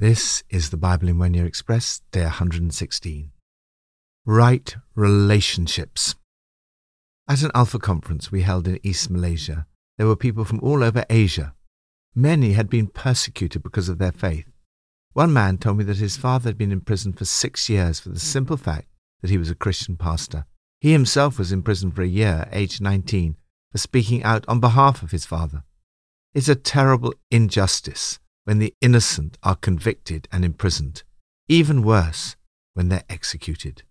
This is the Bible in One Year Express, day 116. Right relationships. At an Alpha conference we held in East Malaysia, there were people from all over Asia. Many had been persecuted because of their faith. One man told me that his father had been in prison for six years for the simple fact that he was a Christian pastor. He himself was in prison for a year, aged 19, for speaking out on behalf of his father. It's a terrible injustice when the innocent are convicted and imprisoned. Even worse, when they're executed.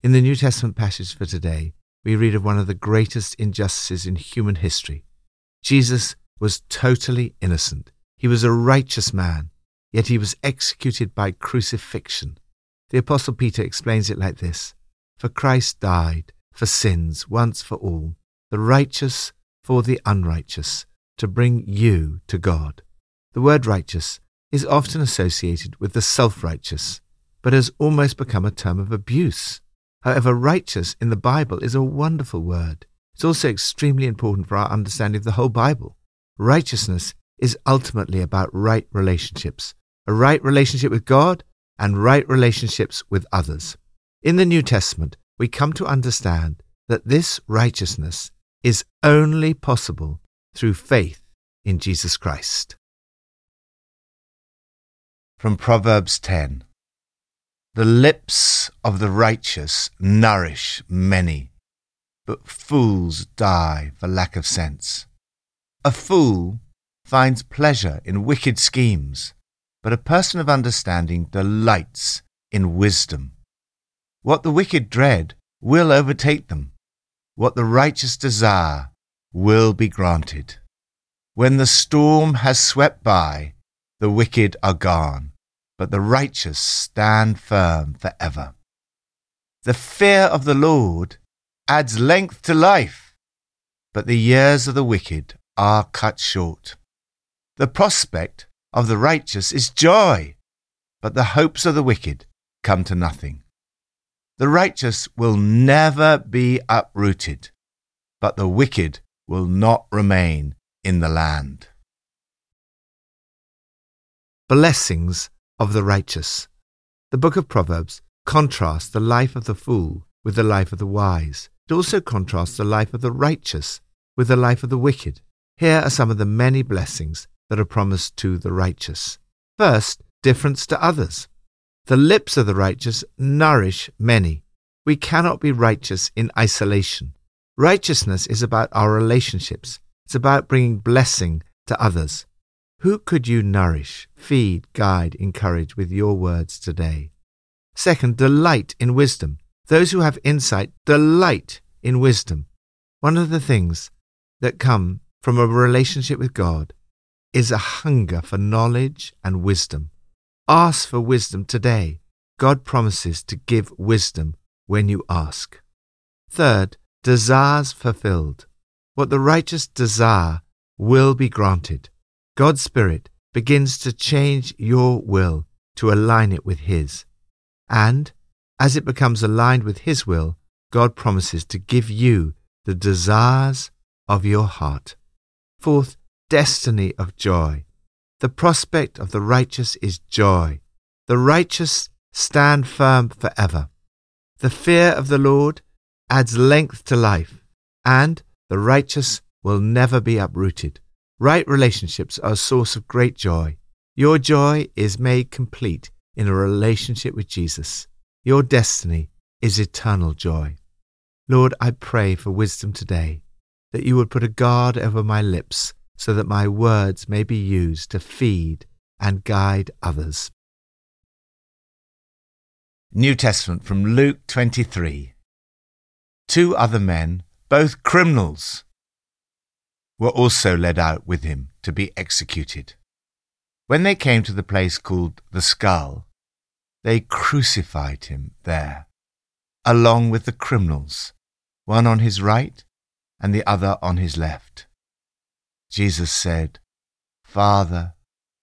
In the New Testament passage for today, we read of one of the greatest injustices in human history. Jesus was totally innocent. He was a righteous man, yet he was executed by crucifixion. The Apostle Peter explains it like this For Christ died for sins once for all, the righteous for the unrighteous to bring you to God. The word righteous is often associated with the self righteous, but has almost become a term of abuse. However, righteous in the Bible is a wonderful word. It's also extremely important for our understanding of the whole Bible. Righteousness is ultimately about right relationships, a right relationship with God and right relationships with others. In the New Testament, we come to understand that this righteousness is only possible through faith in Jesus Christ. From Proverbs 10 The lips of the righteous nourish many, but fools die for lack of sense. A fool finds pleasure in wicked schemes, but a person of understanding delights in wisdom. What the wicked dread will overtake them. What the righteous desire will be granted. When the storm has swept by, the wicked are gone, but the righteous stand firm forever. The fear of the Lord adds length to life, but the years of the wicked are cut short. The prospect of the righteous is joy, but the hopes of the wicked come to nothing. The righteous will never be uprooted, but the wicked will not remain in the land. Blessings of the righteous. The book of Proverbs contrasts the life of the fool with the life of the wise. It also contrasts the life of the righteous with the life of the wicked. Here are some of the many blessings that are promised to the righteous. First, difference to others. The lips of the righteous nourish many. We cannot be righteous in isolation. Righteousness is about our relationships. It's about bringing blessing to others. Who could you nourish, feed, guide, encourage with your words today? Second, delight in wisdom. Those who have insight delight in wisdom. One of the things that come from a relationship with God is a hunger for knowledge and wisdom. Ask for wisdom today. God promises to give wisdom when you ask. Third, desires fulfilled. What the righteous desire will be granted. God's Spirit begins to change your will to align it with His. And as it becomes aligned with His will, God promises to give you the desires of your heart. Fourth, destiny of joy. The prospect of the righteous is joy. The righteous stand firm forever. The fear of the Lord adds length to life, and the righteous will never be uprooted. Right relationships are a source of great joy. Your joy is made complete in a relationship with Jesus. Your destiny is eternal joy. Lord, I pray for wisdom today, that you would put a guard over my lips so that my words may be used to feed and guide others. New Testament from Luke 23 two other men, both criminals, were also led out with him to be executed. When they came to the place called the skull, they crucified him there, along with the criminals, one on his right and the other on his left. Jesus said, Father,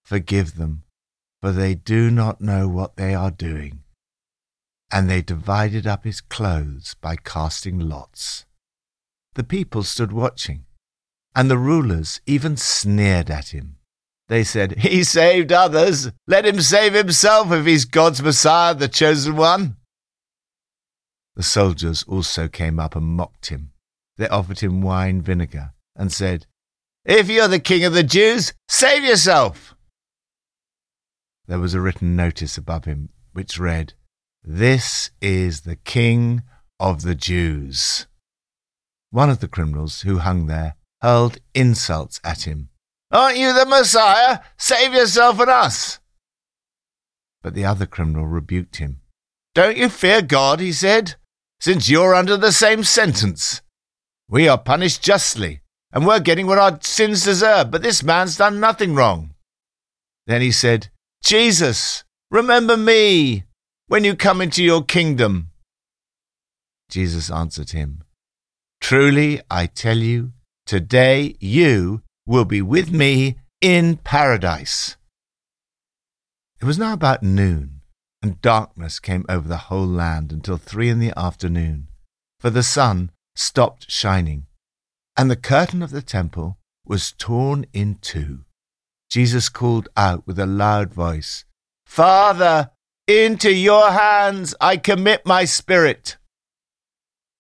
forgive them, for they do not know what they are doing and they divided up his clothes by casting lots. The people stood watching, and the rulers even sneered at him. They said, He saved others. Let him save himself if he's God's Messiah, the chosen one. The soldiers also came up and mocked him. They offered him wine vinegar and said, If you're the king of the Jews, save yourself. There was a written notice above him which read, This is the king of the Jews. One of the criminals who hung there hurled insults at him. Aren't you the Messiah? Save yourself and us. But the other criminal rebuked him. Don't you fear God, he said, since you're under the same sentence. We are punished justly, and we're getting what our sins deserve, but this man's done nothing wrong. Then he said, Jesus, remember me when you come into your kingdom. Jesus answered him, Truly I tell you, today you will be with me in paradise. It was now about noon, and darkness came over the whole land until three in the afternoon, for the sun stopped shining, and the curtain of the temple was torn in two. Jesus called out with a loud voice, Father, into your hands I commit my spirit.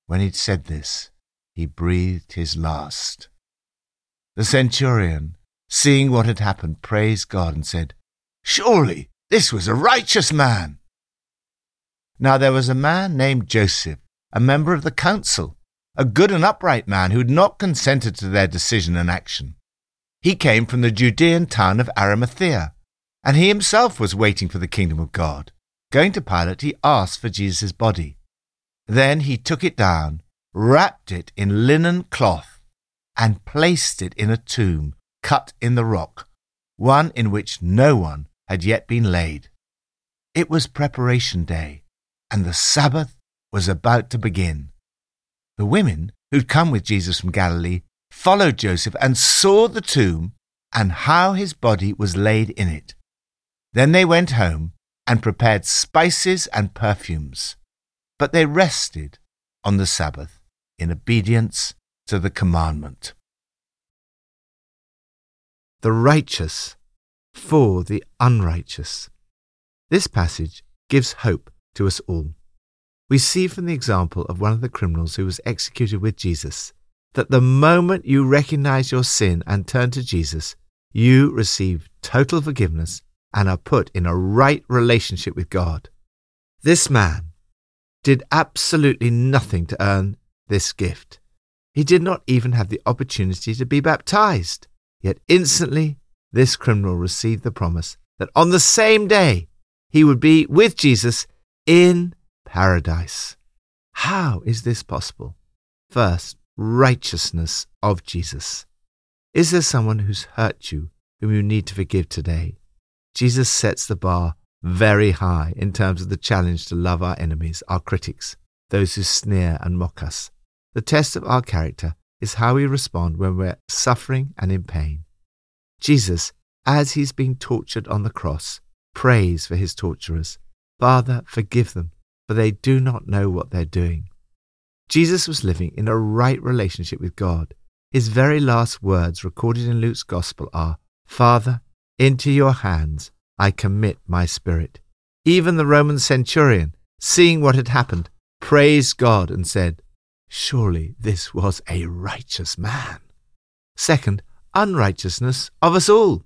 When he'd said this, he breathed his last. The centurion, seeing what had happened, praised God and said, Surely this was a righteous man. Now there was a man named Joseph, a member of the council, a good and upright man who had not consented to their decision and action. He came from the Judean town of Arimathea, and he himself was waiting for the kingdom of God. Going to Pilate, he asked for Jesus' body. Then he took it down, wrapped it in linen cloth, and placed it in a tomb cut in the rock, one in which no one had yet been laid. It was preparation day, and the Sabbath was about to begin. The women who'd come with Jesus from Galilee followed Joseph and saw the tomb and how his body was laid in it. Then they went home and prepared spices and perfumes. But they rested on the Sabbath in obedience to the commandment. The righteous for the unrighteous. This passage gives hope to us all. We see from the example of one of the criminals who was executed with Jesus that the moment you recognize your sin and turn to Jesus, you receive total forgiveness and are put in a right relationship with God. This man did absolutely nothing to earn this gift. He did not even have the opportunity to be baptized. Yet instantly this criminal received the promise that on the same day he would be with Jesus in paradise. How is this possible? First, righteousness of Jesus. Is there someone who's hurt you whom you need to forgive today? Jesus sets the bar very high in terms of the challenge to love our enemies, our critics, those who sneer and mock us. The test of our character is how we respond when we're suffering and in pain. Jesus, as he's being tortured on the cross, prays for his torturers Father, forgive them, for they do not know what they're doing. Jesus was living in a right relationship with God. His very last words recorded in Luke's Gospel are Father, into your hands I commit my spirit. Even the Roman centurion, seeing what had happened, praised God and said, Surely this was a righteous man. Second, unrighteousness of us all.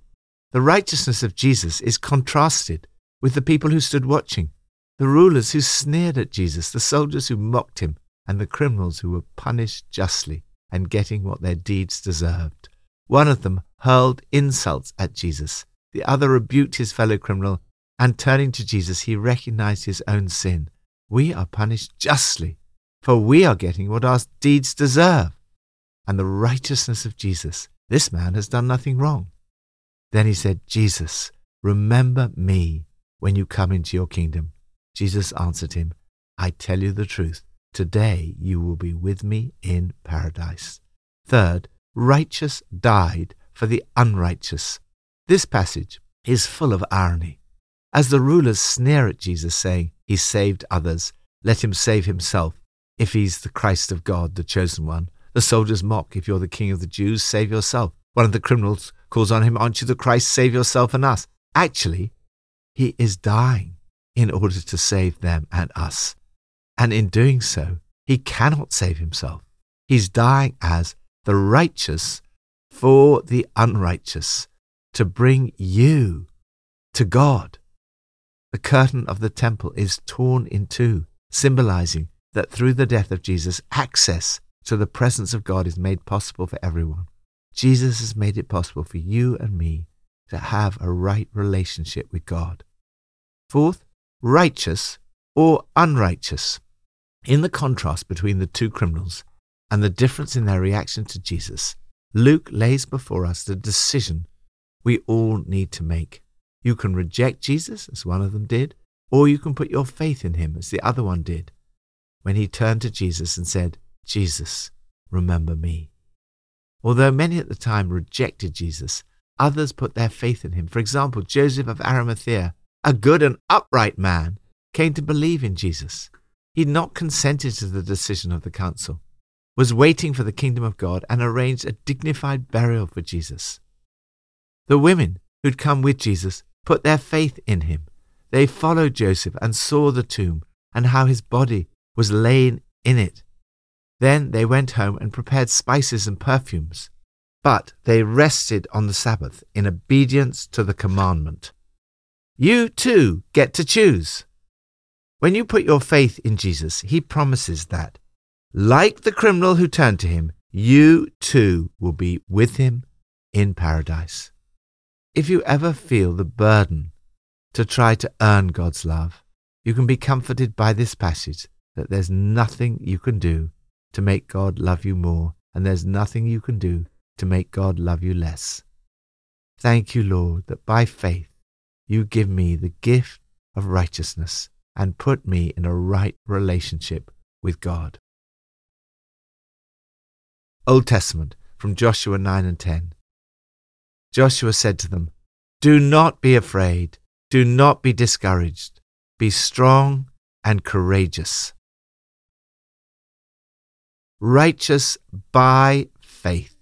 The righteousness of Jesus is contrasted with the people who stood watching, the rulers who sneered at Jesus, the soldiers who mocked him, and the criminals who were punished justly and getting what their deeds deserved. One of them hurled insults at Jesus, the other rebuked his fellow criminal, and turning to Jesus, he recognized his own sin. We are punished justly for we are getting what our deeds deserve. And the righteousness of Jesus, this man has done nothing wrong. Then he said, Jesus, remember me when you come into your kingdom. Jesus answered him, I tell you the truth, today you will be with me in paradise. Third, righteous died for the unrighteous. This passage is full of irony. As the rulers sneer at Jesus, saying, He saved others, let him save himself if he's the Christ of God, the chosen one. The soldiers mock, if you're the king of the Jews, save yourself. One of the criminals calls on him, Aren't you the Christ? Save yourself and us. Actually, he is dying in order to save them and us. And in doing so, he cannot save himself. He's dying as the righteous for the unrighteous to bring you to God. The curtain of the temple is torn in two, symbolizing that through the death of Jesus, access to the presence of God is made possible for everyone. Jesus has made it possible for you and me to have a right relationship with God. Fourth, righteous or unrighteous. In the contrast between the two criminals and the difference in their reaction to Jesus, Luke lays before us the decision we all need to make. You can reject Jesus, as one of them did, or you can put your faith in him, as the other one did, when he turned to Jesus and said, Jesus, remember me. Although many at the time rejected Jesus, others put their faith in him. For example, Joseph of Arimathea, a good and upright man, came to believe in Jesus. He had not consented to the decision of the council, was waiting for the kingdom of God, and arranged a dignified burial for Jesus. The women who'd come with Jesus put their faith in him. They followed Joseph and saw the tomb and how his body was laid in it. Then they went home and prepared spices and perfumes. But they rested on the Sabbath in obedience to the commandment. You too get to choose. When you put your faith in Jesus, he promises that, like the criminal who turned to him, you too will be with him in paradise. If you ever feel the burden to try to earn God's love, you can be comforted by this passage that there's nothing you can do to make God love you more, and there's nothing you can do to make God love you less. Thank you, Lord, that by faith you give me the gift of righteousness and put me in a right relationship with God. Old Testament from Joshua 9 and 10. Joshua said to them, Do not be afraid, do not be discouraged, be strong and courageous. Righteous by faith.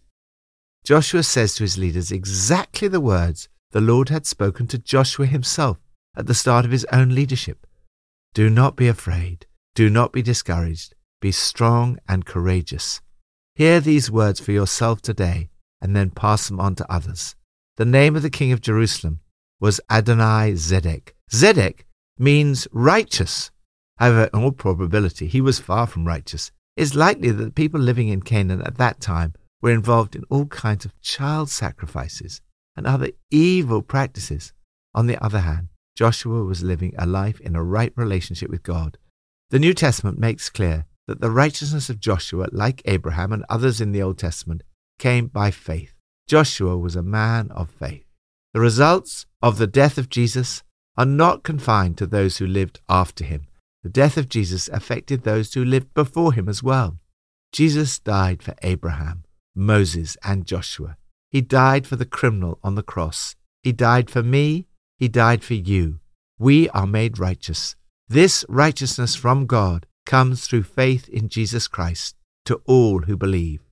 Joshua says to his leaders exactly the words the Lord had spoken to Joshua himself at the start of his own leadership. Do not be afraid. Do not be discouraged. Be strong and courageous. Hear these words for yourself today and then pass them on to others. The name of the king of Jerusalem was Adonai Zedek. Zedek means righteous. However, in all probability, he was far from righteous. It's likely that the people living in Canaan at that time were involved in all kinds of child sacrifices and other evil practices. On the other hand, Joshua was living a life in a right relationship with God. The New Testament makes clear that the righteousness of Joshua, like Abraham and others in the Old Testament, came by faith. Joshua was a man of faith. The results of the death of Jesus are not confined to those who lived after him. The death of Jesus affected those who lived before him as well. Jesus died for Abraham, Moses, and Joshua. He died for the criminal on the cross. He died for me he died for you. We are made righteous. This righteousness from God comes through faith in Jesus Christ to all who believe.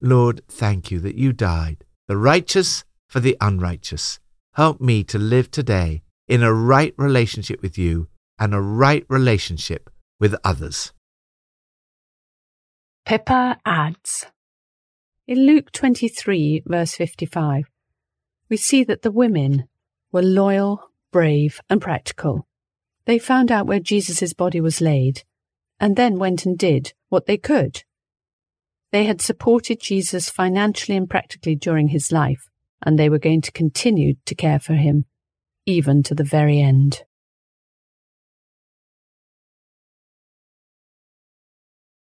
Lord, thank you that you died, the righteous for the unrighteous. Help me to live today in a right relationship with you and a right relationship with others. Pippa adds In Luke 23, verse 55, we see that the women were loyal, brave, and practical. They found out where Jesus' body was laid and then went and did what they could. They had supported Jesus financially and practically during his life, and they were going to continue to care for him, even to the very end.